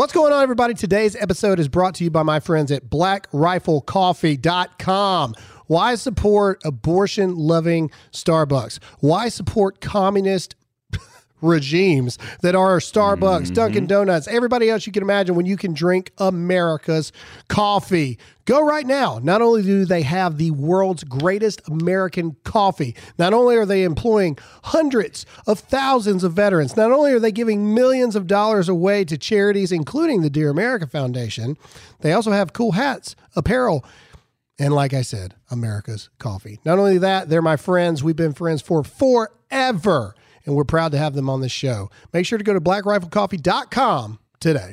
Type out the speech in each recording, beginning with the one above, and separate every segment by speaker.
Speaker 1: What's going on, everybody? Today's episode is brought to you by my friends at blackriflecoffee.com. Why support abortion loving Starbucks? Why support communist regimes that are Starbucks, mm-hmm. Dunkin' Donuts, everybody else you can imagine when you can drink America's coffee. Go right now. Not only do they have the world's greatest American coffee, not only are they employing hundreds of thousands of veterans, not only are they giving millions of dollars away to charities, including the Dear America Foundation, they also have cool hats, apparel, and like I said, America's coffee. Not only that, they're my friends. We've been friends for forever, and we're proud to have them on this show. Make sure to go to blackriflecoffee.com today.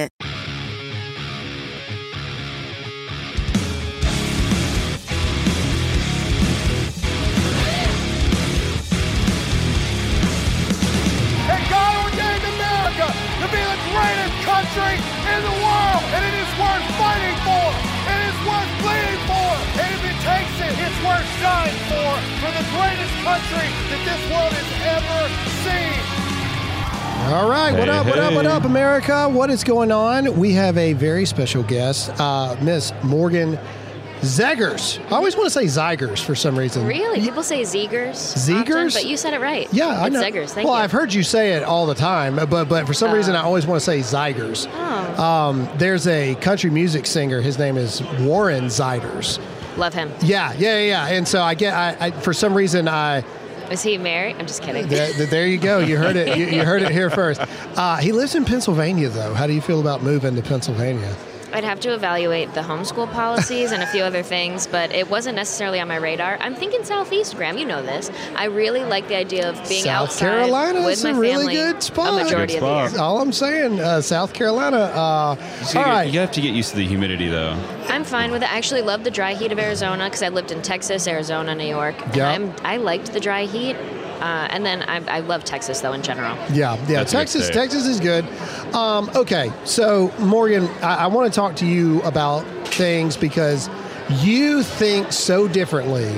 Speaker 2: And God ordained America to be the greatest country in the world. And it is worth fighting for. It is worth bleeding for. And if it takes it, it's worth dying for. For the greatest country that this world has ever seen.
Speaker 1: All right, what
Speaker 3: Hey,
Speaker 1: up, what up, what up, America? What is going on? We have a very special guest, uh, Miss Morgan Zegers. I always want to say Zegers for some reason.
Speaker 4: Really? People say Zegers.
Speaker 1: Zegers?
Speaker 4: often, but you said it right.
Speaker 1: Yeah, I
Speaker 4: it's
Speaker 1: know.
Speaker 4: Zegers. Thank
Speaker 1: well,
Speaker 4: you.
Speaker 1: I've heard you say it all the time, but but for some reason I always want to say Zegers.
Speaker 4: Oh.
Speaker 1: Um, there's a country music singer. His name is Warren Zeiders.
Speaker 4: Love him.
Speaker 1: Yeah, yeah, yeah. yeah. And so I get, I, I for some reason I.
Speaker 4: Is he married? I'm just kidding.
Speaker 1: There, there you go. You heard it. You, you heard it here first. Uh, he lives in Pennsylvania, though. How do you feel about moving to Pennsylvania?
Speaker 4: I'd have to evaluate the homeschool policies and a few other things, but it wasn't necessarily on my radar. I'm thinking Southeast, Graham. You know this. I really like the idea of being
Speaker 1: South
Speaker 4: outside
Speaker 1: Carolina
Speaker 4: with
Speaker 1: is
Speaker 4: my
Speaker 1: a really good spot.
Speaker 4: a majority
Speaker 3: Good
Speaker 4: of the
Speaker 3: spot.
Speaker 4: year.
Speaker 1: All I'm saying. Uh, South Carolina. Uh,
Speaker 3: So
Speaker 1: all
Speaker 3: you,
Speaker 1: right.
Speaker 3: you have to get used to the humidity, though.
Speaker 4: I'm fine with it. I actually love the dry heat of Arizona because I lived in Texas, Arizona, New York.
Speaker 1: Yeah.
Speaker 4: I liked the dry heat. Uh, and then I, I love Texas, though, in general.
Speaker 1: Yeah, yeah.
Speaker 3: That's
Speaker 1: Texas. Texas is good. Um, okay, so Morgan, I, I want to talk to you about things because you think so differently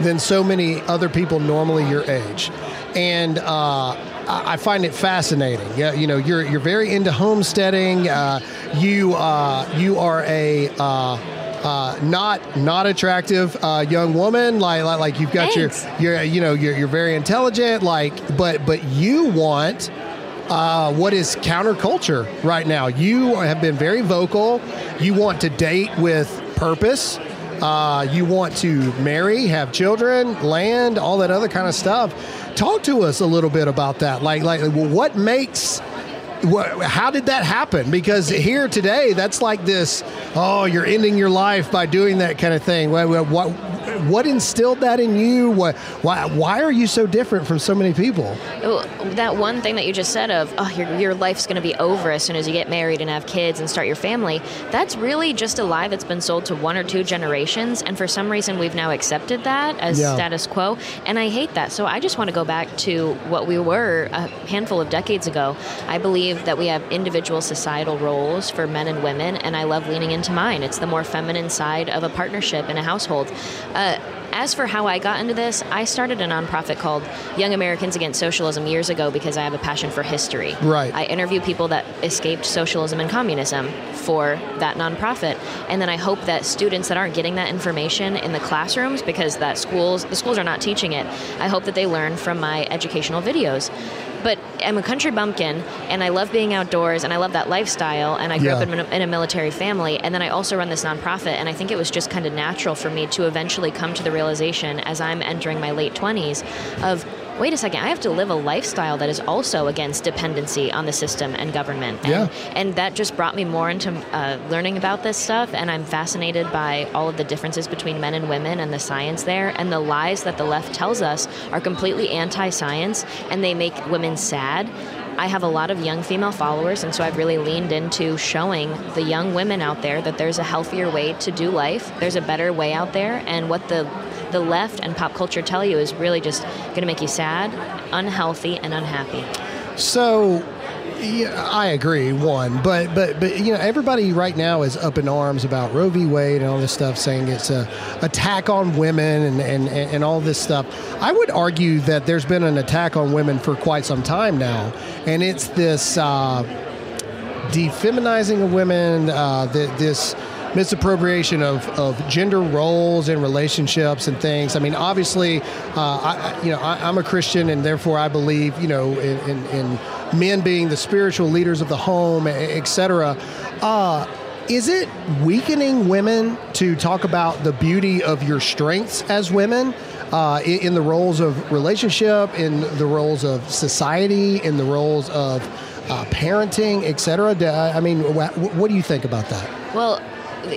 Speaker 1: than so many other people normally your age, and uh, I I find it fascinating. Yeah, you know, you're you're very into homesteading. Uh, you uh, you are a uh, not not attractive uh, young woman. Like, like like you've got
Speaker 4: Thanks.
Speaker 1: your you're you know you're you're very intelligent. Like, but but you want uh, what is counterculture right now. You have been very vocal. You want to date with purpose. Uh, you want to marry, have children, land, all that other kind of stuff. Talk to us a little bit about that. Like, like, well, what makes how did that happen? Because here today, that's like this. Oh, you're ending your life by doing that kind of thing. What, what, what, instilled that in you? What, why, why are you so different from so many people?
Speaker 4: Well, That one thing that you just said of, oh, your, your life's going to be over as soon as you get married and have kids and start your family, that's really just a lie that's been sold to one or two generations. And for some reason, we've now accepted that as
Speaker 1: Yeah.
Speaker 4: status quo. And I hate that. So I just want to go back to what we were a handful of decades ago. I believe that we have individual societal roles for men and women, and I love leaning into mine. It's the more feminine side of a partnership in a household. Uh, as for how I got into this, I started a nonprofit called Young Americans Against Socialism years ago because I have a passion for history.
Speaker 1: Right.
Speaker 4: I interview people that escaped socialism and communism for that nonprofit, and then I hope that students that aren't getting that information in the classrooms because that schools the schools are not teaching it. I hope that they learn from my educational videos. But I'm a country bumpkin, and I love being outdoors, and I love that lifestyle. And I grew
Speaker 1: Yeah.
Speaker 4: up in a, in a military family, and then I also run this nonprofit. And I think it was just kind of natural for me to eventually come to the realization as I'm entering my late 20s of wait a second, I have to live a lifestyle that is also against dependency on the system and government. And,
Speaker 1: Yeah.
Speaker 4: and that just brought me more into uh, learning about this stuff. And I'm fascinated by all of the differences between men and women and the science there. And the lies that the left tells us are completely anti science and they make women sad. I have a lot of young female followers, and so I've really leaned into showing the young women out there that there's a healthier way to do life. There's a better way out there, and what the the left and pop culture tell you is really just going to make you sad, unhealthy, and unhappy.
Speaker 1: So, yeah, I agree. One, but but but you know, everybody right now is up in arms about Roe v. Wade and all this stuff, saying it's a attack on women and and and all this stuff. I would argue that there's been an attack on women for quite some time now, and it's this uh, defeminizing of women. Uh, th- this misappropriation of, of gender roles and relationships and things. I mean, obviously, uh, I, you know, I, am a Christian, and therefore I believe, you know, in, in, in men being the spiritual leaders of the home, etc. Uh, is it weakening women to talk about the beauty of your strengths as women? Uh, in, in, the roles of relationship, in the roles of society, in the roles of uh, parenting, etc. I mean, what, what do you think about that?
Speaker 4: Well,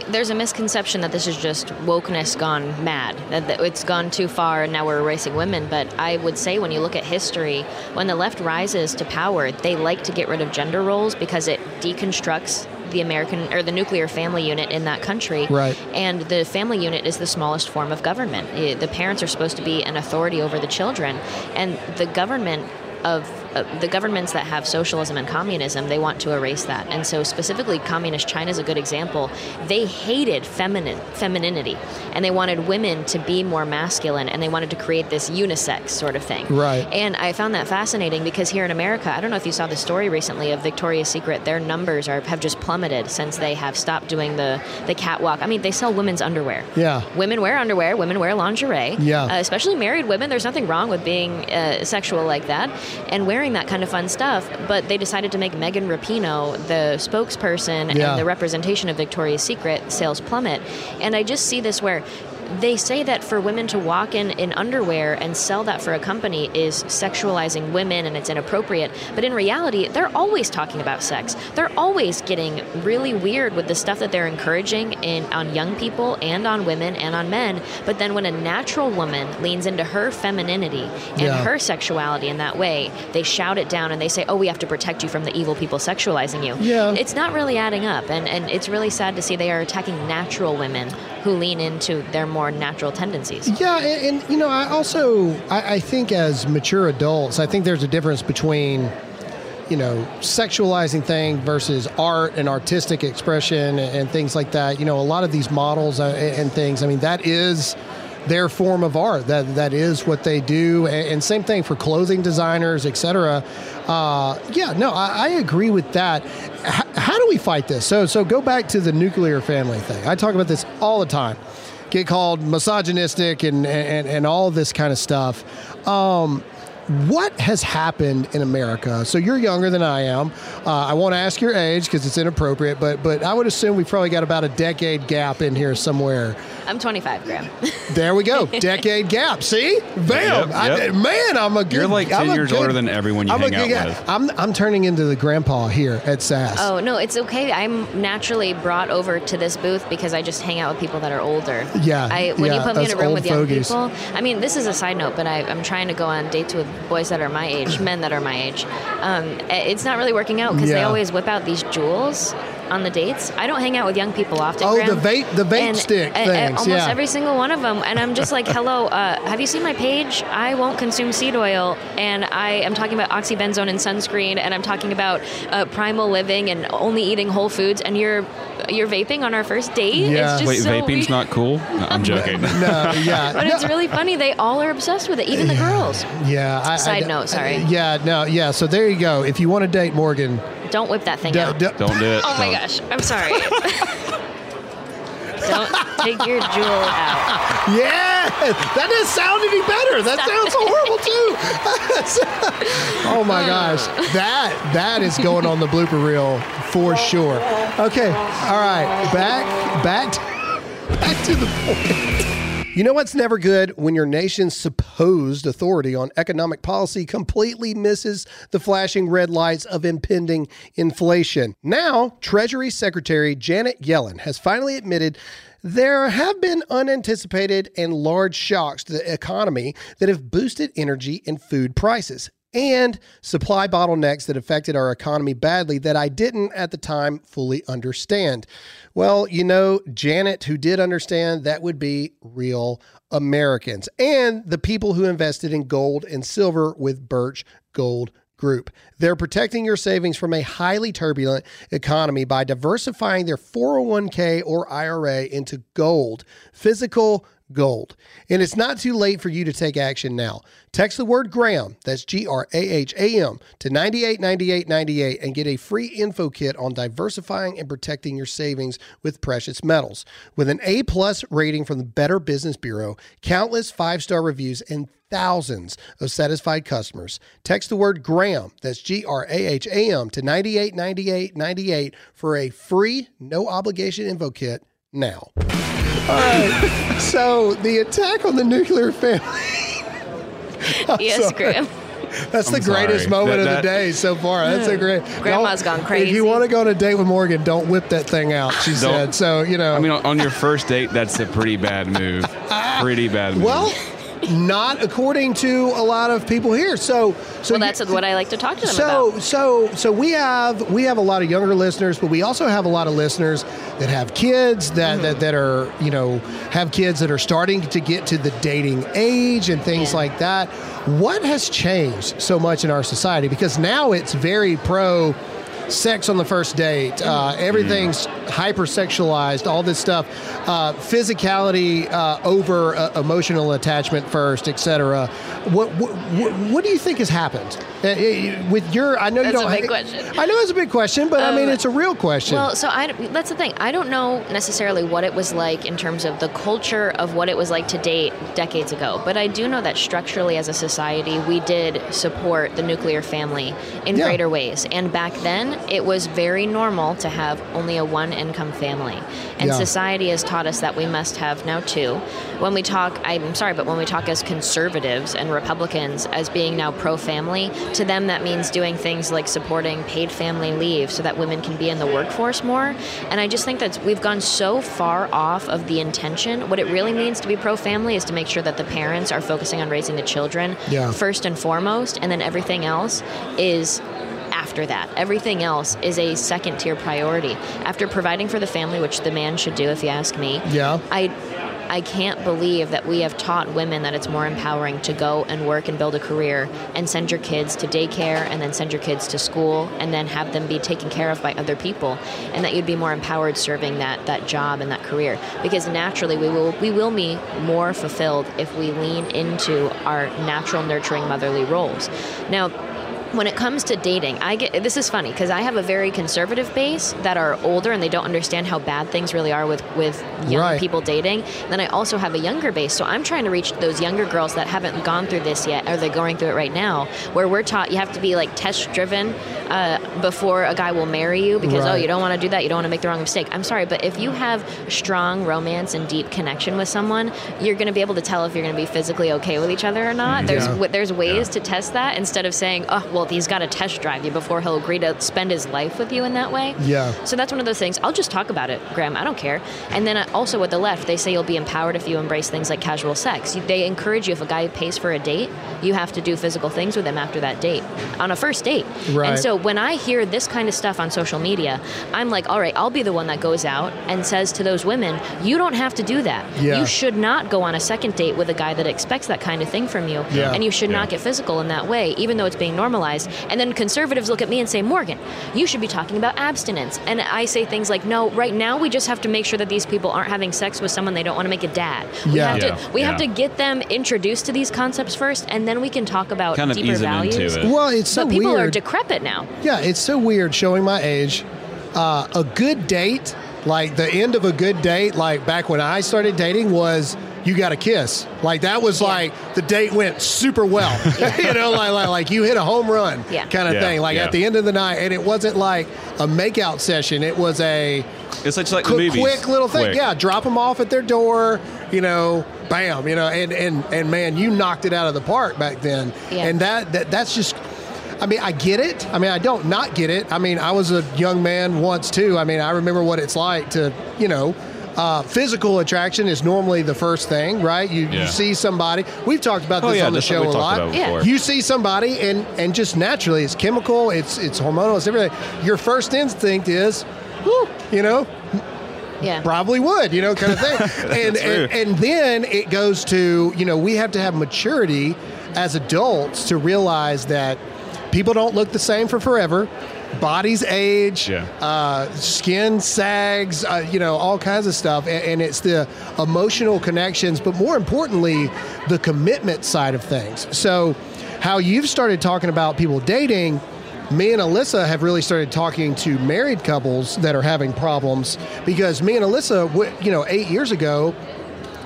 Speaker 4: there's a misconception that this is just wokeness gone mad, that it's gone too far and now we're erasing women. But I would say when you look at history, when the left rises to power, they like to get rid of gender roles because it deconstructs the American or the nuclear family unit in that country.
Speaker 1: Right.
Speaker 4: And the family unit is the smallest form of government. Eh, the parents are supposed to be an authority over the children, and the government of uh, the governments that have socialism and communism, they want to erase that. And so, specifically, communist China is a good example. They hated feminine femininity, and they wanted women to be more masculine, and they wanted to create this unisex sort of thing.
Speaker 1: Right.
Speaker 4: And I found that fascinating because here in America, I don't know if you saw the story recently of Victoria's Secret. Their numbers are have just plummeted since they have stopped doing the the catwalk. I mean, they sell women's underwear.
Speaker 1: Yeah.
Speaker 4: Women wear underwear. Women wear lingerie.
Speaker 1: Yeah.
Speaker 4: Uh, especially married women. There's nothing wrong with being uh, sexual like that and wearing that kind of fun stuff. But they decided to make Megan Rapinoe the spokesperson
Speaker 1: Yeah.
Speaker 4: and the representation of Victoria's Secret sales plummet. And I just see this where they say that for women to walk in in underwear and sell that for a company is sexualizing women and it's inappropriate. But in reality, they're always talking about sex. They're always getting really weird with the stuff that they're encouraging in on young people and on women and on men. But then when a natural woman leans into her femininity and
Speaker 1: Yeah.
Speaker 4: her sexuality in that way, they shout it down and they say, "Oh, we have to protect you from the evil people sexualizing you."
Speaker 1: Yeah.
Speaker 4: It's not really adding up and and it's really sad to see they are attacking natural women who lean into their more natural tendencies.
Speaker 1: Yeah, and, and you know, I also I, I think as mature adults, I think there's a difference between you know sexualizing thing versus art and artistic expression and, and things like that. You know, a lot of these models uh, and, and things. I mean, that is their form of art. That that is what they do. And, and same thing for clothing designers, etc. Uh, yeah, no, I, I agree with that. How do we fight this? So so go back to the nuclear family thing. I talk about this all the time get called misogynistic and and, and all this kind of stuff. Um, what has happened in America? So you're younger than I am. Uh, I won't ask your age because it's inappropriate, but but I would assume we've probably got about a decade gap in here somewhere.
Speaker 4: I'm 25, Graham.
Speaker 1: There we go, decade gap. See, bam,
Speaker 3: Yep,
Speaker 1: I- man, I'm a good.
Speaker 3: You're like
Speaker 1: I'm
Speaker 3: 10 years
Speaker 1: good-
Speaker 3: older than everyone you
Speaker 1: I'm a
Speaker 3: hang
Speaker 1: good
Speaker 3: out
Speaker 1: guy.
Speaker 3: with.
Speaker 1: I'm I'm turning into the grandpa here at SAS.
Speaker 4: Oh no, it's okay. I'm naturally brought over to this booth because I just hang out with people that are older.
Speaker 1: Yeah,
Speaker 4: I, when
Speaker 1: yeah,
Speaker 4: you put me in a room
Speaker 1: old
Speaker 4: with young
Speaker 1: fogies.
Speaker 4: people, I mean, this is a side note, but I, I'm trying to go on dates with boys that are my age, men that are my age. Um, it's not really working out because they always whip out these Juuls on the dates. I don't hang out with young people often.
Speaker 1: Oh,
Speaker 4: Graham.
Speaker 1: the vape- the vape
Speaker 4: And,
Speaker 1: stick
Speaker 4: uh, uh,
Speaker 1: things,
Speaker 4: almost
Speaker 1: yeah.
Speaker 4: every single one of them, and I'm just like, hello, uh, have you seen my page? I won't consume seed oil, and I am talking about oxybenzone and sunscreen, and I'm talking about uh, primal living and only eating whole foods, and you're you're vaping on our first date.
Speaker 1: Yeah.
Speaker 4: It's just
Speaker 3: Wait,
Speaker 4: so
Speaker 3: vaping's
Speaker 4: weird.
Speaker 3: not cool? No, I'm joking.
Speaker 1: No, yeah,
Speaker 4: But it's really funny. They all are obsessed with it, even the girls.
Speaker 1: yeah. I,
Speaker 4: Side
Speaker 1: I,
Speaker 4: note, sorry.
Speaker 1: Uh, yeah, no, yeah. So there you go. If you want to date Morgan,
Speaker 4: Don't whip that thing
Speaker 1: d-
Speaker 4: out.
Speaker 1: d-
Speaker 3: Don't do it.
Speaker 4: Oh my
Speaker 3: Don't.
Speaker 4: gosh, I'm sorry. Don't take your Juul out.
Speaker 1: Yeah, that doesn't sound any better. That sounds so horrible too. oh my uh. gosh, that that is going on the blooper reel for sure. Okay, all right, back back to, back to the point. You know what's never good when your nation's supposed authority on economic policy completely misses the flashing red lights of impending inflation. Now, Treasury Secretary Janet Yellen has finally admitted there have been unanticipated and large shocks to the economy that have boosted energy and food prices. and supply bottlenecks that affected our economy badly that I didn't at the time fully understand. Well, you know, Janet, who did understand, that would be real Americans and the people who invested in gold and silver with Birch Gold Group. They're protecting your savings from a highly turbulent economy by diversifying their 401k or IRA into gold, physical gold. And it's not too late for you to take action now. Text the word Graham, that's G R A H A M, to 989898 and get a free info kit on diversifying and protecting your savings with precious metals. With an A plus rating from the Better Business Bureau, countless five star reviews, and thousands of satisfied customers. Text the word Graham, that's G R A H A M, to 989898 for a free, no obligation info kit now. All right. so the attack on the nuclear family.
Speaker 4: yes,
Speaker 1: sorry.
Speaker 4: Graham.
Speaker 1: That's the
Speaker 3: I'm
Speaker 1: greatest
Speaker 3: sorry.
Speaker 1: moment
Speaker 3: That-
Speaker 1: of the day so far. That's a hmm. great.
Speaker 4: Grandma's
Speaker 1: Don't-
Speaker 4: gone crazy.
Speaker 1: If you want to go on a date with Morgan, don't whip that thing out. She said. So you know.
Speaker 3: I mean, on on your first date, that's a pretty bad move. Pretty bad move.
Speaker 1: well, not according to a lot of people here. So, so
Speaker 4: Well, that's what I like to talk to them
Speaker 1: so
Speaker 4: about.
Speaker 1: so so we have we have a lot of younger listeners, but we also have a lot of listeners that have kids that
Speaker 4: Mm-hmm.
Speaker 1: that, that are you know have kids that are starting to get to the dating age and things
Speaker 4: Yeah.
Speaker 1: like that. What has changed so much in our society? Because now it's very pro sex on the first date. Uh, everything's hypersexualized. All this stuff, uh, physicality uh, over uh, emotional attachment first, etc. What, what what what do you think has happened Uh, with your? I know you
Speaker 4: That's a
Speaker 1: don't.
Speaker 4: big question.
Speaker 1: I know it's a big question, but I mean
Speaker 4: Um,
Speaker 1: it's a real question.
Speaker 4: Well, so I, that's the thing. I don't know necessarily what it was like in terms of the culture of what it was like to date decades ago, but I do know that structurally as a society, we did support the nuclear family in
Speaker 1: Yeah.
Speaker 4: greater ways. And back then, it was very normal to have only a one income family. And
Speaker 1: Yeah.
Speaker 4: society has taught us that we must have now two. When we talk, I'm sorry, but when we talk as conservatives and Republicans as being now pro family, to them that means doing things like supporting paid family leave so that women can be in the workforce more. And I just think that we've gone so far off of the intention. What it really means to be pro family is to make sure that the parents are focusing on raising the children
Speaker 1: Yeah.
Speaker 4: first and foremost, and then everything else is after that. Everything else is a second tier priority. After providing for the family, which the man should do if you ask me.
Speaker 1: Yeah.
Speaker 4: I I can't believe that we have taught women that it's more empowering to go and work and build a career and send your kids to daycare and then send your kids to school and then have them be taken care of by other people and that you'd be more empowered serving that that job and that career because naturally we will we will be more fulfilled if we lean into our natural nurturing motherly roles. Now when it comes to dating, I get this is funny because I have a very conservative base that are older and they don't understand how bad things really are with with young
Speaker 1: Right.
Speaker 4: people dating. Then I also have a younger base, so I'm trying to reach those younger girls that haven't gone through this yet, or they're going through it right now, where we're taught you have to be like test driven uh, before a guy will marry you because oh you don't want to do that, you don't want to make the wrong mistake. I'm sorry, but if you have strong romance and deep connection with someone, you're going to be able to tell if you're going to be physically okay with each other or not. There's
Speaker 1: Yeah.
Speaker 4: w- there's ways to test that instead of saying, oh, well, he's got to test drive you before he'll agree to spend his life with you in that way.
Speaker 1: Yeah.
Speaker 4: So that's one of those things. I'll just talk about it, Graham. I don't care. And then uh, also with the left, they say you'll be empowered if you embrace things like casual sex. They encourage you if a guy pays for a date, you have to do physical things with him after that date on a first date.
Speaker 1: Right.
Speaker 4: And so when I hear this kind of stuff on social media, I'm like, all right, I'll be the one that goes out and says to those women, you don't have to do that.
Speaker 1: Yeah.
Speaker 4: You should not go on a second date with a guy that expects that kind of thing from you.
Speaker 1: Yeah.
Speaker 4: And you should not get physical in that way, even though it's being normalized. And then conservatives look at me and say, Morgan, you should be talking about abstinence. And I say things like, no, right now we just have to make sure that these people aren't having sex with someone they don't want to make a dad. We
Speaker 1: Yeah.
Speaker 4: have
Speaker 3: Yeah.
Speaker 4: to we have to get them introduced to these concepts first, and then we can talk about
Speaker 3: Kind of
Speaker 4: deeper
Speaker 3: ease them
Speaker 4: values.
Speaker 3: into it.
Speaker 1: well, it's so
Speaker 4: but people
Speaker 1: weird.
Speaker 4: are decrepit now.
Speaker 1: Yeah, it's so weird showing my age. Uh, a good date, like the end of a good date, like back when I started dating, was you got a kiss. Like that was like the date went super well. you know, like, like like you hit a home run
Speaker 4: Yeah.
Speaker 1: kind of
Speaker 3: Yeah,
Speaker 1: thing. Like
Speaker 3: yeah.
Speaker 1: at the end of the night, and it wasn't like a makeout session. It was a
Speaker 3: It's like, like the
Speaker 1: quick, quick little thing.
Speaker 3: Quick.
Speaker 1: Yeah, drop them off at their door. You know, bam. You know, and and and man, you knocked it out of the park back then.
Speaker 4: Yeah.
Speaker 1: And that that that's just. I mean, I get it. I mean, I don't not get it. I mean, I was a young man once too. I mean, I remember what it's like to, you know, uh, physical attraction is normally the first thing, right? You, you see somebody. We've talked about
Speaker 3: Oh,
Speaker 1: this
Speaker 3: yeah,
Speaker 1: on the show a lot.
Speaker 4: Yeah.
Speaker 1: You see somebody, and and just naturally, it's chemical, it's it's hormonal, it's everything. Your first instinct is, whew, you know,
Speaker 4: Yeah.
Speaker 1: probably would, you know, kind of thing. and, and and then it goes to, you know, we have to have maturity as adults to realize that people don't look the same for forever. Bodies age,
Speaker 3: Yeah.
Speaker 1: uh, skin sags, uh, you know, all kinds of stuff. And, and it's the emotional connections, but more importantly, the commitment side of things. So, how you've started talking about people dating, me and Alyssa have really started talking to married couples that are having problems because me and Alyssa, you know, eight years ago,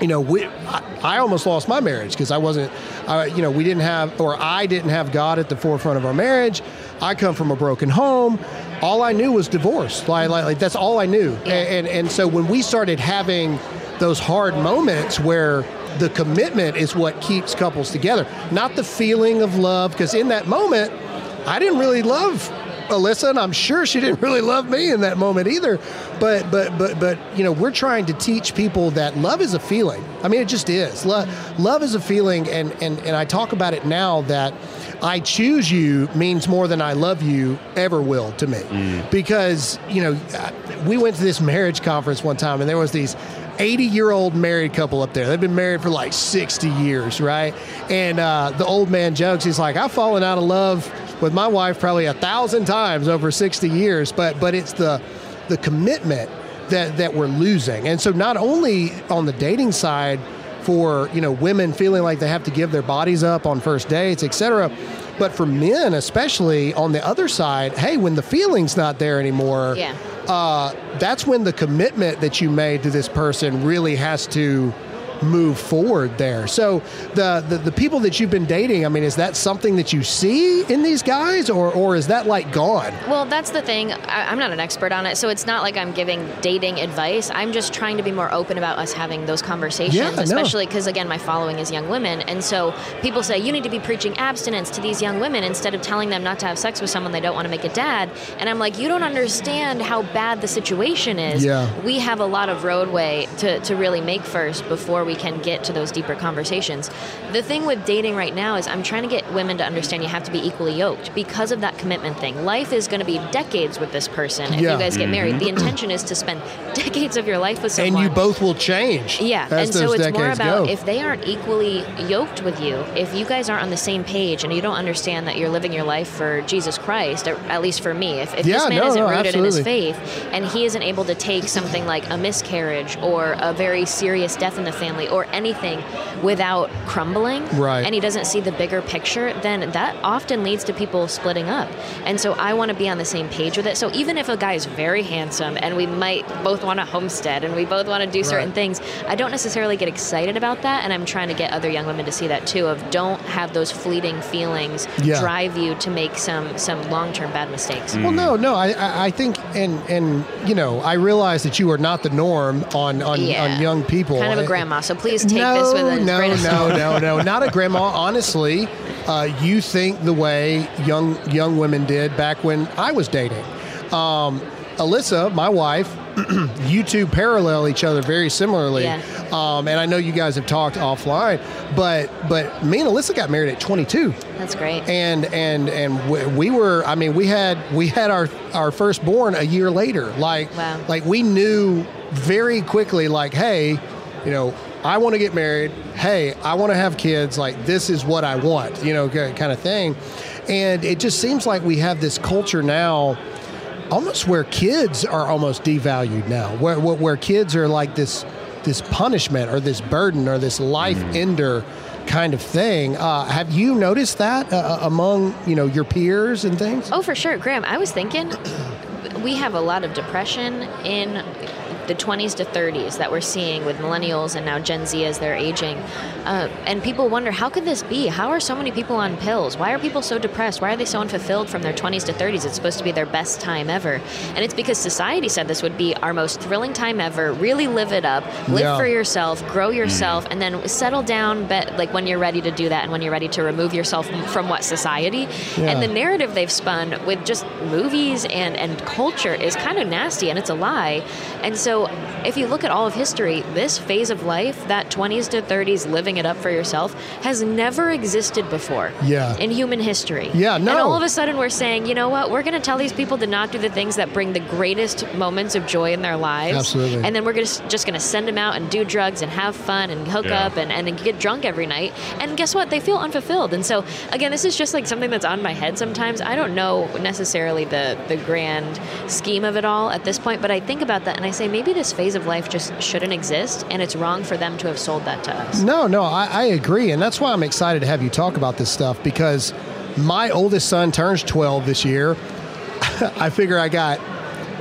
Speaker 1: you know, we, I, I almost lost my marriage because I wasn't, uh, you know, we didn't have, or I didn't have God at the forefront of our marriage. I come from a broken home. All I knew was divorce. Like, like, like that's all I knew. And, and and so when we started having those hard moments where the commitment is what keeps couples together, not the feeling of love, because in that moment, I didn't really love Alyssa, and I'm sure she didn't really love me in that moment either. But but but but you know, we're trying to teach people that love is a feeling. I mean, it just is. Love love is a feeling, and and and I talk about it now that I choose you means more than I love you ever will to me, because you know, we went to this marriage conference one time, and there was these. 80 year old married couple up there. They've been married for like 60 years, right? And uh, the old man jokes, he's like, I've fallen out of love with my wife probably a thousand times over 60 years, but but it's the the commitment that that we're losing. And so not only on the dating side for, you know, women feeling like they have to give their bodies up on first dates, et cetera, but for men especially on the other side, hey, when the feeling's not there anymore,
Speaker 4: Yeah.
Speaker 1: uh, that's when the commitment that you made to this person really has to move forward there. So the, the the people that you've been dating, I mean, is that something that you see in these guys, or or is that like gone?
Speaker 4: Well, that's the thing. I, I'm not an expert on it, so it's not like I'm giving dating advice. I'm just trying to be more open about us having those conversations,
Speaker 1: Yeah,
Speaker 4: especially because, again, my following is young women. And so people say, you need to be preaching abstinence to these young women instead of telling them not to have sex with someone they don't want to make a dad. And I'm like, you don't understand how bad the situation is.
Speaker 1: Yeah.
Speaker 4: We have a lot of roadway to, to really make first before we can get to those deeper conversations. The thing with dating right now is I'm trying to get women to understand you have to be equally yoked because of that commitment thing. Life is going to be decades with this person if
Speaker 1: Yeah.
Speaker 4: you guys get mm-hmm. married. The intention is to spend decades of your life with someone.
Speaker 1: And you both will change.
Speaker 4: Yeah,
Speaker 1: as
Speaker 4: and so
Speaker 1: those
Speaker 4: it's more about
Speaker 1: go.
Speaker 4: if they aren't equally yoked with you, if you guys aren't on the same page and you don't understand that you're living your life for Jesus Christ, at least for me, if, if
Speaker 1: Yeah,
Speaker 4: this man
Speaker 1: no,
Speaker 4: isn't
Speaker 1: no,
Speaker 4: rooted in his faith and he isn't able to take something like a miscarriage or a very serious death in the family or anything without crumbling,
Speaker 1: Right.
Speaker 4: and he doesn't see the bigger picture, then that often leads to people splitting up. And so I want to be on the same page with it. So even if a guy is very handsome and we might both want a homestead and we both want to do certain
Speaker 1: Right.
Speaker 4: things, I don't necessarily get excited about that. And I'm trying to get other young women to see that too. Of don't have those fleeting feelings
Speaker 1: Yeah.
Speaker 4: drive you to make some some long term bad mistakes.
Speaker 1: Well, no, no. I, I, think, and and you know, I realize that you are not the norm on on,
Speaker 4: Yeah.
Speaker 1: on young people.
Speaker 4: Kind of a grandma, so please take
Speaker 1: no,
Speaker 4: this with a
Speaker 1: no,
Speaker 4: grain of salt.
Speaker 1: no, no, no, not a grandma. Honestly, uh, you think the way young young women did back when I was dating. Um, Alyssa, my wife, you two parallel each other very similarly.
Speaker 4: Yeah.
Speaker 1: Um, and I know you guys have talked offline, but but me and Alyssa got married at 22
Speaker 4: That's great.
Speaker 1: and and and we, we were i mean we had we had our our firstborn a year later like
Speaker 4: Wow.
Speaker 1: like we knew very quickly like hey you know i want to get married. Hey i want to have kids. Like this is what i want you know kind of thing. And it just seems like we have this culture now almost where kids are almost devalued now where where, where kids are like this this punishment or this burden or this life ender kind of thing. Uh, have you noticed that uh, among you know your peers and things?
Speaker 4: Oh, for sure, Graham. I was thinking we have a lot of depression in the 20s to 30s that we're seeing with millennials and now Gen Z as they're aging. Uh, and people wonder, how could this be? How are so many people on pills? Why are people so depressed? Why are they so unfulfilled from their 20s to 30s? It's supposed to be their best time ever. And it's because society said this would be our most thrilling time ever. Really live it up, live
Speaker 1: Yeah.
Speaker 4: for yourself, grow yourself, and then settle down, but like when you're ready to do that and when you're ready to remove yourself from, from what society.
Speaker 1: Yeah.
Speaker 4: And the narrative they've spun with just movies and, and culture is kind of nasty and it's a lie. And so so if you look at all of history, this phase of life, that 20s to 30s, living it up for yourself, has never existed before.
Speaker 1: Yeah.
Speaker 4: In human history.
Speaker 1: Yeah, no.
Speaker 4: And all of a sudden, we're saying, you know what? We're going to tell these people to not do the things that bring the greatest moments of joy in their lives.
Speaker 1: Absolutely.
Speaker 4: And then we're gonna, just going to send them out and do drugs and have fun and hook
Speaker 3: Yeah.
Speaker 4: up and, and get drunk every night. And guess what? They feel unfulfilled. And so, again, this is just like something that's on my head sometimes. I don't know necessarily the, the grand scheme of it all at this point, but I think about that and I say maybe this phase of life just shouldn't exist, and it's wrong for them to have sold that to us.
Speaker 1: No, no, I, I agree. And that's why I'm excited to have you talk about this stuff because my oldest son turns 12 this year. I figure I got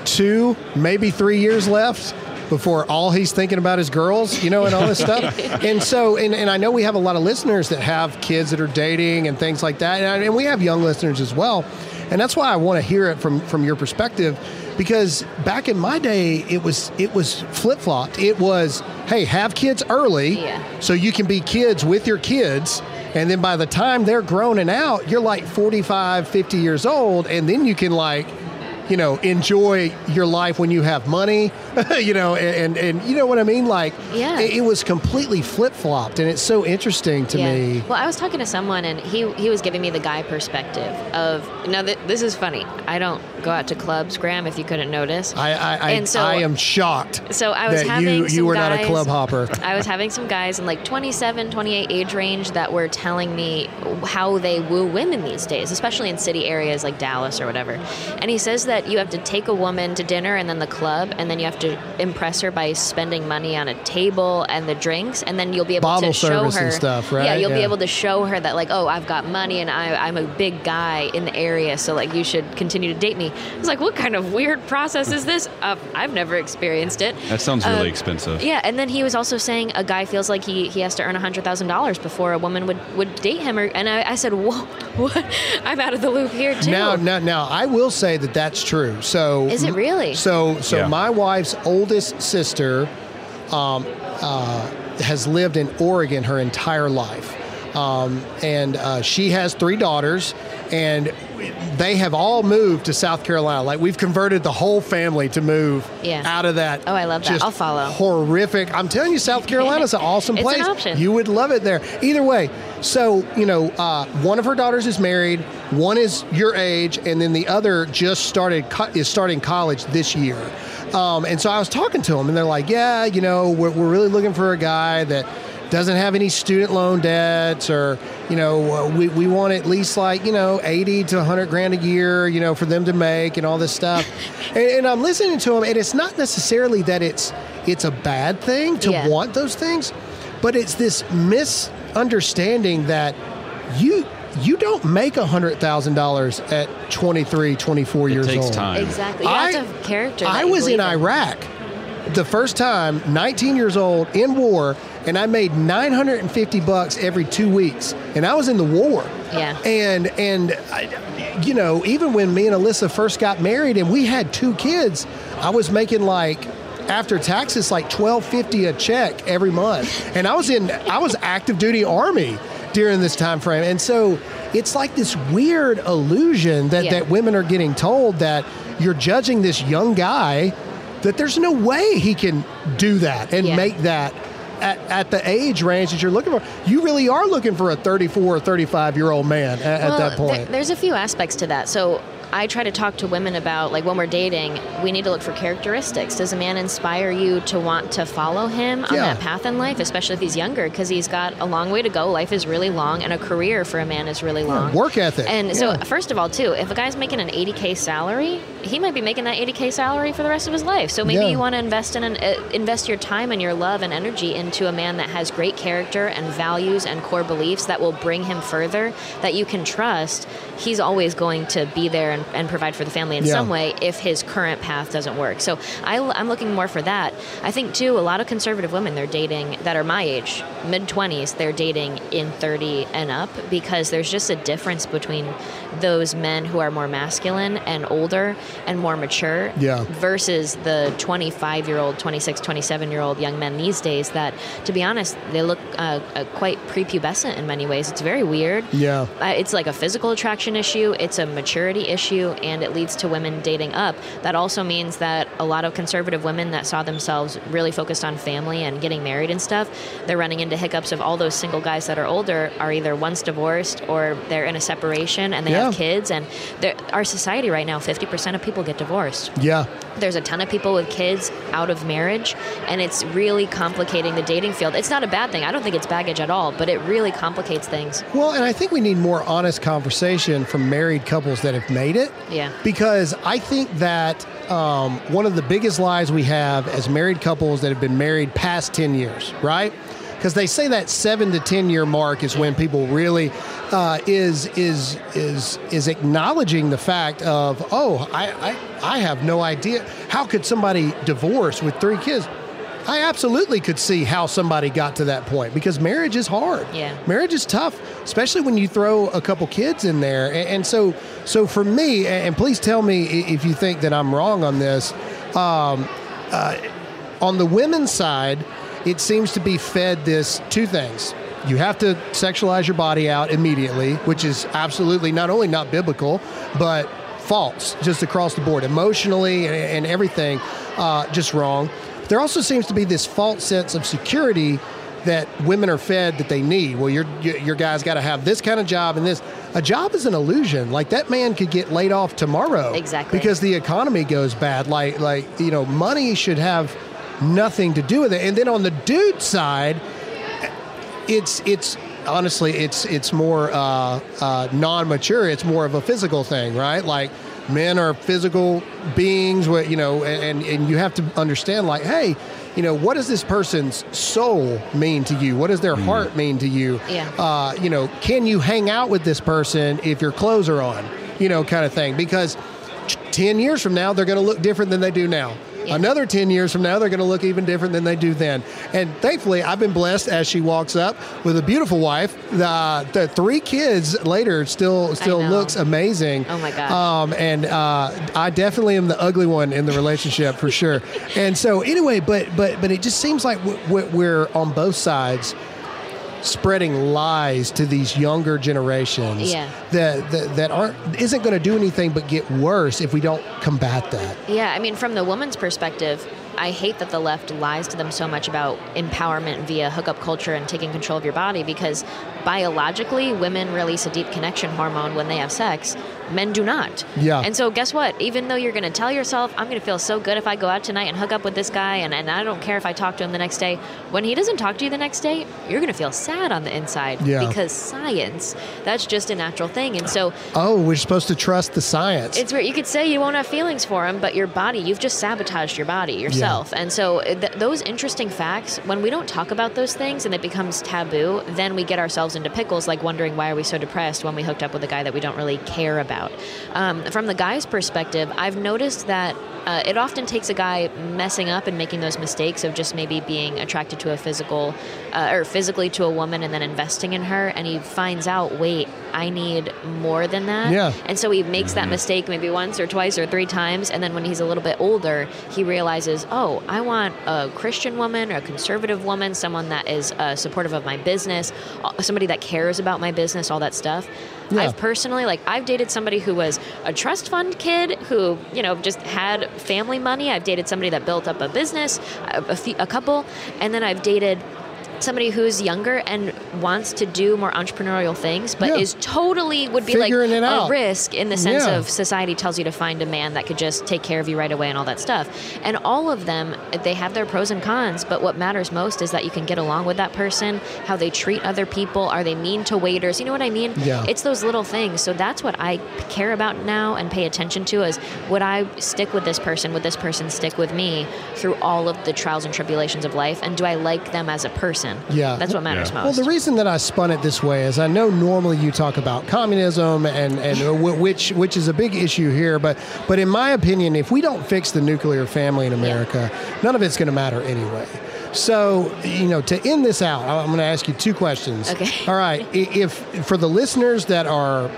Speaker 1: two, maybe three years left before all he's thinking about is girls, you know, and all this stuff. And so, and, and I know we have a lot of listeners that have kids that are dating and things like that. And, I- and we have young listeners as well. And that's why I want to hear it from, from your perspective because back in my day, it was, it was flip flopped. It was, hey, have kids early
Speaker 4: Yeah.
Speaker 1: so you can be kids with your kids. And then by the time they're grown and out, you're like 45, 50 years old. And then you can like, you know, enjoy your life when you have money, you know, and, and, you know what I mean? Like,
Speaker 4: Yeah.
Speaker 1: it, it was completely flip flopped. And it's so interesting to me.
Speaker 4: Well, I was talking to someone, and he he was giving me the guy perspective of. Now, th- this is funny. I don't go out to clubs, Graham. If you couldn't notice,
Speaker 1: I, I, I,
Speaker 4: And so-
Speaker 1: I am shocked
Speaker 4: So I was having
Speaker 1: you, you
Speaker 4: some
Speaker 1: were not a
Speaker 4: guys-
Speaker 1: club hopper.
Speaker 4: I was having some guys in like 27, 28 age range that were telling me how they woo women these days, especially in city areas like Dallas or whatever. And he says that you have to take a woman to dinner and then the club, and then you have to impress her by spending money on a table and the drinks, and then you'll be able
Speaker 1: Bottle
Speaker 4: to show her
Speaker 1: and stuff, right?
Speaker 4: Yeah, you'll be able to show her that like, oh, I've got money and I, I'm a big guy in the area, so like you should continue to date me. I was like, what kind of weird process is this? Uh, I've never experienced it.
Speaker 3: That sounds really
Speaker 4: Um,
Speaker 3: expensive.
Speaker 4: Yeah, and then he was also saying a guy feels like he, he has to earn hundred thousand dollars before a woman would, would date him. Or, and I, I said, whoa, what? I'm out of the loop here too.
Speaker 1: Now, now, now, I will say that that's true. So,
Speaker 4: Is it really?
Speaker 1: So, so
Speaker 3: Yeah.
Speaker 1: my wife's oldest sister um, uh, has lived in Oregon her entire life, um, and uh, she has three daughters, and they have all moved to South Carolina. Like we've converted the whole family to move
Speaker 4: Yeah.
Speaker 1: out of that.
Speaker 4: Oh, I love that. I'll follow.
Speaker 1: Horrific. I'm telling you, South Carolina's an awesome
Speaker 4: It's an
Speaker 1: place.
Speaker 4: option.
Speaker 1: You would love it there. Either way, so you know, uh, one of her daughters is married, one is your age, and then the other just started co- is starting college this year. Um, and so I was talking to them, and they're like, "Yeah, you know, we're, we're really looking for a guy that doesn't have any student loan debts, or you know, uh, we we want at least like you know, eighty to hundred grand a year, you know, for them to make and all this stuff." and, and I'm listening to them, and it's not necessarily that it's it's a bad thing to
Speaker 4: Yeah.
Speaker 1: want those things, but it's this misunderstanding that you you don't make $100,000 at 23, 24
Speaker 3: It
Speaker 1: years
Speaker 3: takes
Speaker 1: old.
Speaker 3: time.
Speaker 4: exactly. You have have character.
Speaker 1: I was in
Speaker 4: believe
Speaker 1: Iraq the first time, 19 years old, in war, and I made 950 bucks every two weeks, and I was in the war.
Speaker 4: Yeah.
Speaker 1: And and I, you know, even when me and Alyssa first got married and we had two kids, I was making like after taxes like 1250 a check every month. And I was in I was active duty army during this time frame. And so it's like this weird illusion that
Speaker 4: Yeah.
Speaker 1: that women are getting told that you're judging this young guy that there's no way he can do that and
Speaker 4: Yeah.
Speaker 1: make that at, at the age range that you're looking for. You really are looking for a 34 or 35 year old man at, at that point.
Speaker 4: there- there's a few aspects to that. So I try to talk to women about like when we're dating, we need to look for characteristics. Does a man inspire you to want to follow him on
Speaker 1: Yeah.
Speaker 4: that path in life, especially if he's younger, because he's got a long way to go. Life is really long, and a career for a man is really long.
Speaker 1: work ethic.
Speaker 4: And so, first of all, too, if a guy's making an 80k salary, he might be making that 80k salary for the rest of his life. So maybe
Speaker 1: Yeah.
Speaker 4: you want to invest in an uh, invest your time and your love and energy into a man that has great character and values and core beliefs that will bring him further. That you can trust. He's always going to be there and, and provide for the family in
Speaker 1: Yeah.
Speaker 4: some way if his current path doesn't work. So I, I'm looking more for that. I think too, a lot of conservative women they're dating that are my age, mid 20s, they're dating in 30 and up because there's just a difference between those men who are more masculine and older and more mature
Speaker 1: Yeah.
Speaker 4: versus the 25 year old, 26, 27 year old young men these days that, to be honest, they look uh, uh, quite prepubescent in many ways. It's very weird.
Speaker 1: Yeah.
Speaker 4: Uh, it's like a physical attraction issue. It's a maturity issue. Issue and it leads to women dating up. That also means that a lot of conservative women that saw themselves really focused on family and getting married and stuff, they're running into hiccups of all those single guys that are older are either once divorced or they're in a separation and they
Speaker 1: Yeah.
Speaker 4: have kids. And our society right now, 50% of people get divorced
Speaker 1: Yeah.
Speaker 4: there's a ton of people with kids out of marriage and it's really complicating the dating field it's not a bad thing i don't think it's baggage at all but it really complicates things
Speaker 1: Well, and I think we need more honest conversation from married couples that have made it.
Speaker 4: Yeah.
Speaker 1: Because I think that um, one of the biggest lies we have as married couples that have been married past 10 years, right? Because they say that seven to 10 year mark is when people really uh, is is is is acknowledging the fact of oh I, I I have no idea how could somebody divorce with three kids I absolutely could see how somebody got to that point because marriage is hard.
Speaker 4: Yeah.
Speaker 1: Marriage is tough, especially when you throw a couple kids in there. And, and so, so for me, and please tell me if you think that I'm wrong on this. Um, uh, on the women's side, it seems to be fed this two things. You have to sexualize your body out immediately, which is absolutely not only not biblical, but false just across the board, emotionally and, and everything, uh, just wrong. There also seems to be this false sense of security that women are fed that they need. Well, your your guy's got to have this kind of job and this. A job is an illusion. Like that man could get laid off tomorrow.
Speaker 4: Exactly.
Speaker 1: Because the economy goes bad. Like like you know, money should have nothing to do with it. And then on the dude side, it's it's honestly it's it's more uh, uh, non-mature. It's more of a physical thing, right? Like men are physical beings, where you know, and and you have to understand, like, hey, you know, what does this person's soul mean to you? What does their heart mean to you?
Speaker 4: Yeah.
Speaker 1: Uh, you know, can you hang out with this person if your clothes are on? You know, kind of thing. Because t- ten years from now, they're going to look different than they do now.
Speaker 4: Yeah.
Speaker 1: Another 10 years from now, they're going to look even different than they do then. And thankfully, I've been blessed as she walks up with a beautiful wife. The, the three kids later still still looks amazing.
Speaker 4: Oh my gosh.
Speaker 1: Um, and uh, I definitely am the ugly one in the relationship for sure. And so anyway, but but but it just seems like we're on both sides spreading lies to these younger generations
Speaker 4: Yeah.
Speaker 1: that, that that aren't isn't going to do anything but get worse if we don't combat that.
Speaker 4: Yeah, I mean, from the woman's perspective, I hate that the left lies to them so much about empowerment via hookup culture and taking control of your body because biologically, women release a deep connection hormone when they have sex. Men do not.
Speaker 1: Yeah.
Speaker 4: And so, guess what? Even though you're going to tell yourself, I'm going to feel so good if I go out tonight and hook up with this guy, and, and I don't care if I talk to him the next day, when he doesn't talk to you the next day, you're going to feel sad on the inside
Speaker 1: Yeah.
Speaker 4: because science, that's just a natural thing. And so,
Speaker 1: Oh, we're supposed to trust the science.
Speaker 4: it's where you could say you won't have feelings for him, but your body, you've just sabotaged your body yourself. And so uh, th- those interesting facts, when we don't talk about those things and it becomes taboo, then we get ourselves into pickles, like wondering why are we so depressed when we hooked up with a guy that we don't really care about. Um, from the guy's perspective, I've noticed that uh, it often takes a guy messing up and making those mistakes of just maybe being attracted to a physical uh, or physically to a woman and then investing in her, and he finds out, wait, I need more than that.
Speaker 1: Yeah.
Speaker 4: And so he makes that mistake maybe once or twice or three times. And then when he's a little bit older, he realizes, oh, I want a Christian woman or a conservative woman, someone that is uh, supportive of my business, uh, somebody that cares about my business, all that stuff.
Speaker 1: Yeah.
Speaker 4: I've personally, like, I've dated somebody who was a trust fund kid who, you know, just had family money. I've dated somebody that built up a business, a, a, few, a couple. And then I've dated somebody who's younger and wants to do more entrepreneurial things, but
Speaker 1: Yeah.
Speaker 4: is totally would be
Speaker 1: Figuring
Speaker 4: like a
Speaker 1: out.
Speaker 4: risk in the sense
Speaker 1: Yeah.
Speaker 4: of society tells you to find a man that could just take care of you right away and all that stuff. And all of them, they have their pros and cons, but what matters most is that you can get along with that person, how they treat other people, are they mean to waiters? You know what I mean?
Speaker 1: Yeah.
Speaker 4: It's those little things. So that's what I care about now and pay attention to is would I stick with this person? Would this person stick with me through all of the trials and tribulations of life? And do I like them as a person?
Speaker 1: Yeah.
Speaker 4: That's what matters
Speaker 3: Yeah.
Speaker 1: Well, the reason that I spun it this way is I know normally you talk about communism and and uh, which which is a big issue here, but but in my opinion, if we don't fix the nuclear family in America, none of it's going to matter anyway. So you know, to end this out, I'm going to ask you two questions.
Speaker 4: Okay.
Speaker 1: All right. If for the listeners that are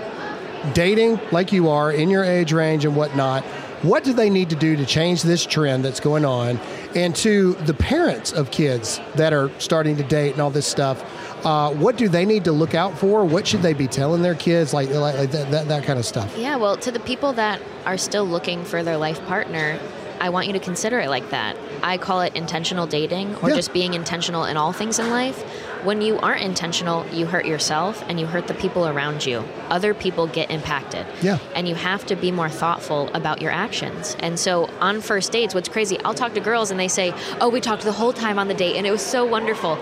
Speaker 1: dating like you are in your age range and whatnot, what do they need to do to change this trend that's going on? And to the parents of kids that are starting to date and all this stuff, Uh, what do they need to look out for? What should they be telling their kids? Like, like, like that, that, that kind of stuff.
Speaker 4: Yeah, well, to the people that are still looking for their life partner, I want you to consider it like that. I call it intentional dating or
Speaker 1: Yeah.
Speaker 4: just being intentional in all things in life. When you aren't intentional, you hurt yourself and you hurt the people around you. Other people get impacted.
Speaker 1: Yeah.
Speaker 4: And you have to be more thoughtful about your actions. And so on first dates, what's crazy, I'll talk to girls and they say, Oh, we talked the whole time on the date and it was so wonderful.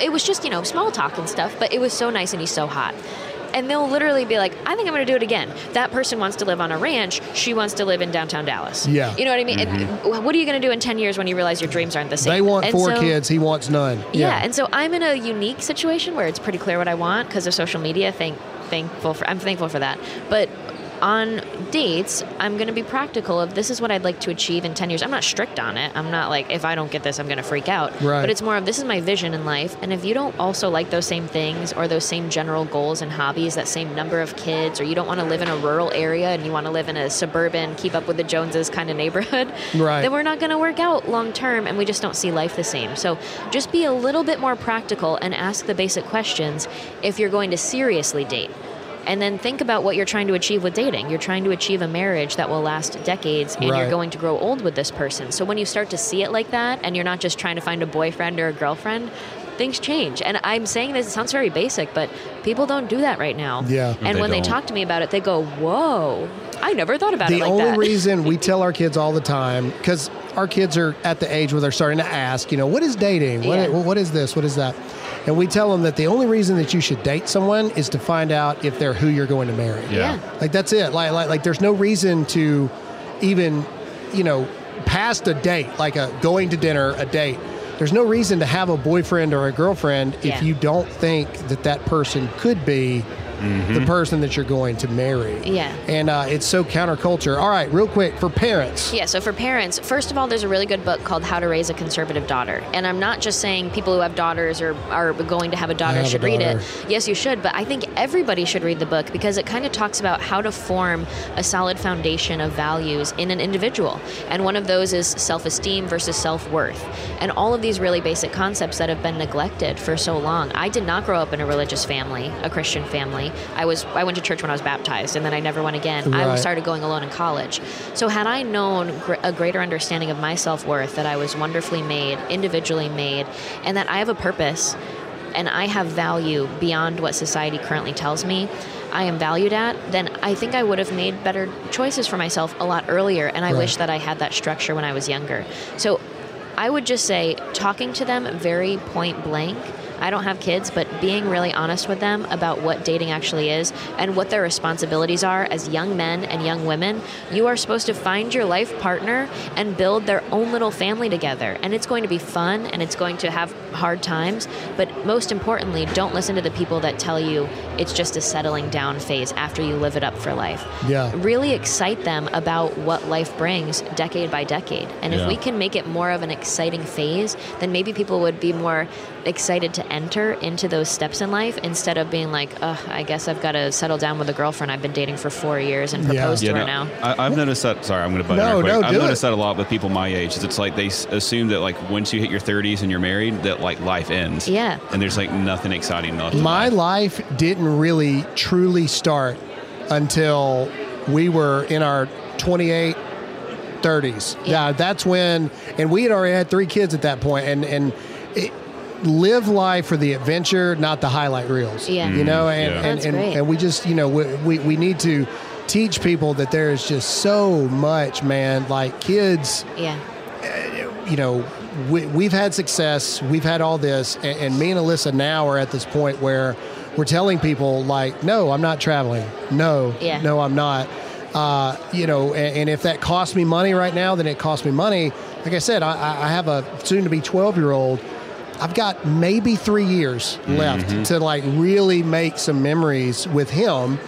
Speaker 4: It was just, you know, small talk and stuff, but it was so nice and he's so hot. And they'll literally be like, I think I'm going to do it again. That person wants to live on a ranch. She wants to live in downtown Dallas.
Speaker 1: Yeah.
Speaker 4: You know what I mean? And mm-hmm. what are you going to do in 10 years when you realize your dreams aren't the same?
Speaker 1: They want
Speaker 4: And
Speaker 1: four
Speaker 4: so-
Speaker 1: kids. He wants none.
Speaker 4: Yeah. And so I'm in a unique situation where it's pretty clear what I want because of social media. Thank, thankful for, I'm thankful for that. But on dates, I'm going to be practical of this is what I'd like to achieve in 10 years. I'm not strict on it. I'm not like, if I don't get this, I'm going to freak out.
Speaker 1: Right.
Speaker 4: But it's more of this is my vision in life. And if you don't also like those same things or those same general goals and hobbies, that same number of kids, or you don't want to live in a rural area and you want to live in a suburban, keep up with the Joneses kind of neighborhood,
Speaker 1: Right.
Speaker 4: then we're not going to work out long term and we just don't see life the same. So just be a little bit more practical and ask the basic questions if you're going to seriously date. And then think about what you're trying to achieve with dating. You're trying to achieve a marriage that will last decades and
Speaker 1: Right.
Speaker 4: you're going to grow old with this person. So when you start to see it like that and you're not just trying to find a boyfriend or a girlfriend, things change. And I'm saying this, it sounds very basic, but people don't do that right now.
Speaker 1: Yeah.
Speaker 4: And
Speaker 3: They
Speaker 4: when they
Speaker 3: don't.
Speaker 4: talk to me about it, they go, whoa, I never thought about
Speaker 1: the
Speaker 4: it like
Speaker 1: only
Speaker 4: that.
Speaker 1: reason we tell our kids all the time because our kids are at the age where they're starting to ask you know what is dating what,
Speaker 4: Yeah.
Speaker 1: what is this what is that and we tell them that the only reason that you should date someone is to find out if they're who you're going to marry
Speaker 4: yeah.
Speaker 1: like that's it like, like like there's no reason to even you know past a date like a going to dinner a date there's no reason to have a boyfriend or a girlfriend if
Speaker 4: Yeah.
Speaker 1: you don't think that that person could be the person that you're going to marry
Speaker 4: Yeah.
Speaker 1: and uh, it's so counterculture all right real quick for parents
Speaker 4: Yeah, so for parents, first of all, there's a really good book called How to Raise a Conservative Daughter. And I'm not just saying people who have daughters or are going to have a daughter
Speaker 1: have a
Speaker 4: should read it. Yes, you should, but I think everybody should read the book because it kind of talks about how to form a solid foundation of values in an individual. And one of those is self esteem versus self worth. And all of these really basic concepts that have been neglected for so long. I did not grow up in a religious family, a Christian family. I was I went to church when I was baptized and then I never went again. I started going alone in college. So had I known gr- a greater understanding of my self-worth that I was wonderfully made, individually made, and that I have a purpose and I have value beyond what society currently tells me I am valued at, then I think I would have made better choices for myself a lot earlier and I
Speaker 1: Right.
Speaker 4: wish that I had that structure when I was younger. So I would just say talking to them very point blank. I don't have kids, but being really honest with them about what dating actually is and what their responsibilities are as young men and young women. You are supposed to find your life partner and build their own little family together. And it's going to be fun and it's going to have hard times. But most importantly, don't listen to the people that tell you it's just a settling down phase after you live it up for life
Speaker 1: Yeah.
Speaker 4: really excite them about what life brings decade by decade. And if we can make it more of an exciting phase, then maybe people would be more excited to enter into those steps in life instead of being like, Ugh, I guess I've got to settle down with a girlfriend I've been dating for four years and propose
Speaker 3: Yeah,
Speaker 4: to her
Speaker 3: no,
Speaker 4: now.
Speaker 3: I, I've noticed that. Sorry, I'm going to butt in
Speaker 1: No,
Speaker 3: real quick.
Speaker 1: no,
Speaker 3: I've noticed
Speaker 1: it.
Speaker 3: that a lot with people my age. Is it's like they s- assume that like once you hit your 30s and you're married, that like life ends.
Speaker 4: Yeah.
Speaker 3: And there's like nothing exciting left.
Speaker 1: My
Speaker 3: life.
Speaker 1: life didn't really truly start until we were in our 28, 30s. Yeah,
Speaker 4: Yeah.
Speaker 1: that's when, and we had already had three kids at that point, and and it, live life for the adventure, not the highlight reels.
Speaker 4: Yeah.
Speaker 1: you know, mm, and
Speaker 3: Yeah.
Speaker 1: and,
Speaker 4: That's
Speaker 1: and, and we just you know we, we we need to teach people that there is just so much, man. Like kids
Speaker 4: Yeah.
Speaker 1: Eh, you know, we, we've had success, we've had all this, and, and me and Alyssa now are at this point where we're telling people like, no, I'm not traveling. No,
Speaker 4: Yeah.
Speaker 1: no, I'm not. Uh, you know, and, and if that costs me money right now, then it costs me money. Like I said, I, I I have a soon to be 12 year old. I've got maybe three years left to like really make some memories with him.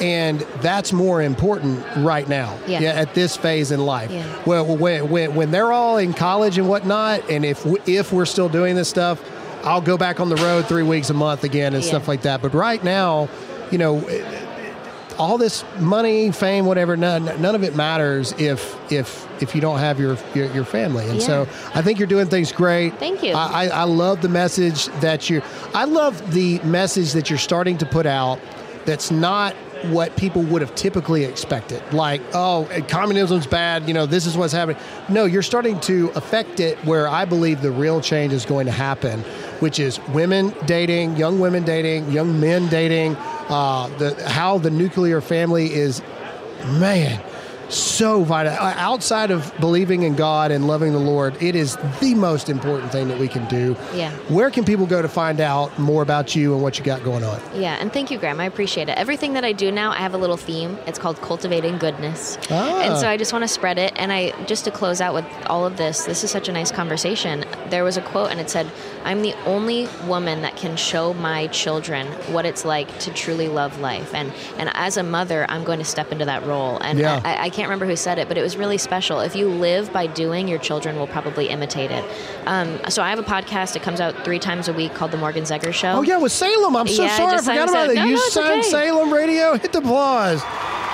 Speaker 1: And that's more important right now.
Speaker 4: Yeah.
Speaker 1: at this phase in life.
Speaker 4: Yeah.
Speaker 1: Well, when, when, when they're all in college and whatnot, and if w- if we're still doing this stuff, I'll go back on the road three weeks a month again and
Speaker 4: Yeah.
Speaker 1: stuff like that. But right now, you know, all this money, fame, whatever, none, none of it matters if if if you don't have your your, your family. And so I think you're doing things great.
Speaker 4: Thank you.
Speaker 1: I, I, I love the message that you. I love the message that you're starting to put out. That's not what people would have typically expected. Like, oh, communism's bad. You know, this is what's happening. No, you're starting to affect it where I believe the real change is going to happen, which is women dating, young women dating, young men dating. Uh, the how the nuclear family is, man so vital. Uh, Outside of believing in God and loving the Lord, it is the most important thing that we can do.
Speaker 4: Yeah.
Speaker 1: Where can people go to find out more about you and what you got going on?
Speaker 4: Yeah, and thank you, Graham. I appreciate it. Everything that I do now, I have a little theme. It's called Cultivating Goodness.
Speaker 1: Ah.
Speaker 4: And so I just want to spread it. And I just to close out with all of this, this is such a nice conversation. There was a quote and it said, I'm the only woman that can show my children what it's like to truly love life. And and as a mother, I'm going to step into that role. And
Speaker 1: Yeah.
Speaker 4: I, I can't remember who said it, but it was really special. If you live by doing, your children will probably imitate it. Um, so I have a podcast. It comes out three times a week called The Morgan Zegers Show.
Speaker 1: Oh yeah, with Salem. I'm so
Speaker 4: Yeah,
Speaker 1: sorry. I forgot about that.
Speaker 4: No,
Speaker 1: you
Speaker 4: no,
Speaker 1: signed
Speaker 4: okay.
Speaker 1: Salem Radio. Hit the applause.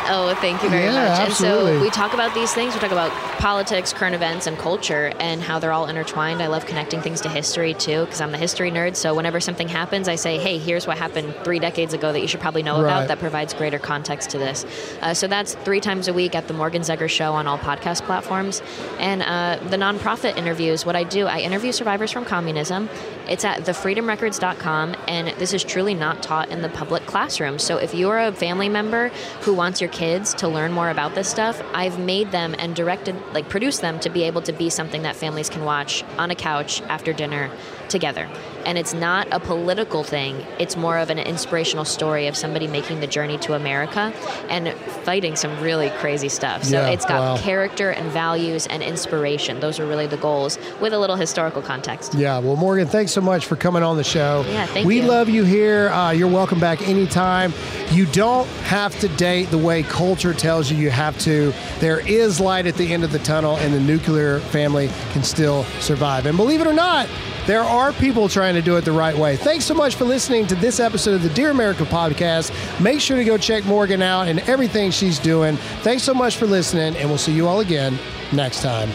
Speaker 4: Oh, thank you very
Speaker 1: Yeah,
Speaker 4: much.
Speaker 1: absolutely.
Speaker 4: And so we talk about these things. We talk about politics, current events, and culture, and how they're all intertwined. I love connecting things to history too, because I'm the history nerd. So whenever something happens, I say, "Hey, here's what happened three decades ago that you should probably know
Speaker 1: Right.
Speaker 4: about." That provides greater context to this. Uh, so that's three times a week at the Morgan Zegers Show on all podcast platforms, and uh, the nonprofit interviews. What I do, I interview survivors from communism. It's at thefreedomrecords.com, and this is truly not taught in the public classroom. So if you're a family member who wants your kids to learn more about this stuff, I've made them and directed, like produced them to be able to be something that families can watch on a couch after dinner together. And it's not a political thing, it's more of an inspirational story of somebody making the journey to America and fighting some really crazy stuff. So
Speaker 1: Yeah,
Speaker 4: it's got
Speaker 1: wow.
Speaker 4: character and values and inspiration. Those are really the goals with a little historical context.
Speaker 1: Yeah, well, Morgan, thanks so much for coming on the show.
Speaker 4: Yeah, thank
Speaker 1: we
Speaker 4: you.
Speaker 1: love you here. Uh, you're welcome back anytime. You don't have to date the way culture tells you you have to. There is light at the end of the tunnel, and the nuclear family can still survive. And believe it or not, there are people trying to do it the right way. Thanks so much for listening to this episode of the Dear America podcast. Make sure to go check Morgan out and everything she's doing. Thanks so much for listening, and we'll see you all again next time.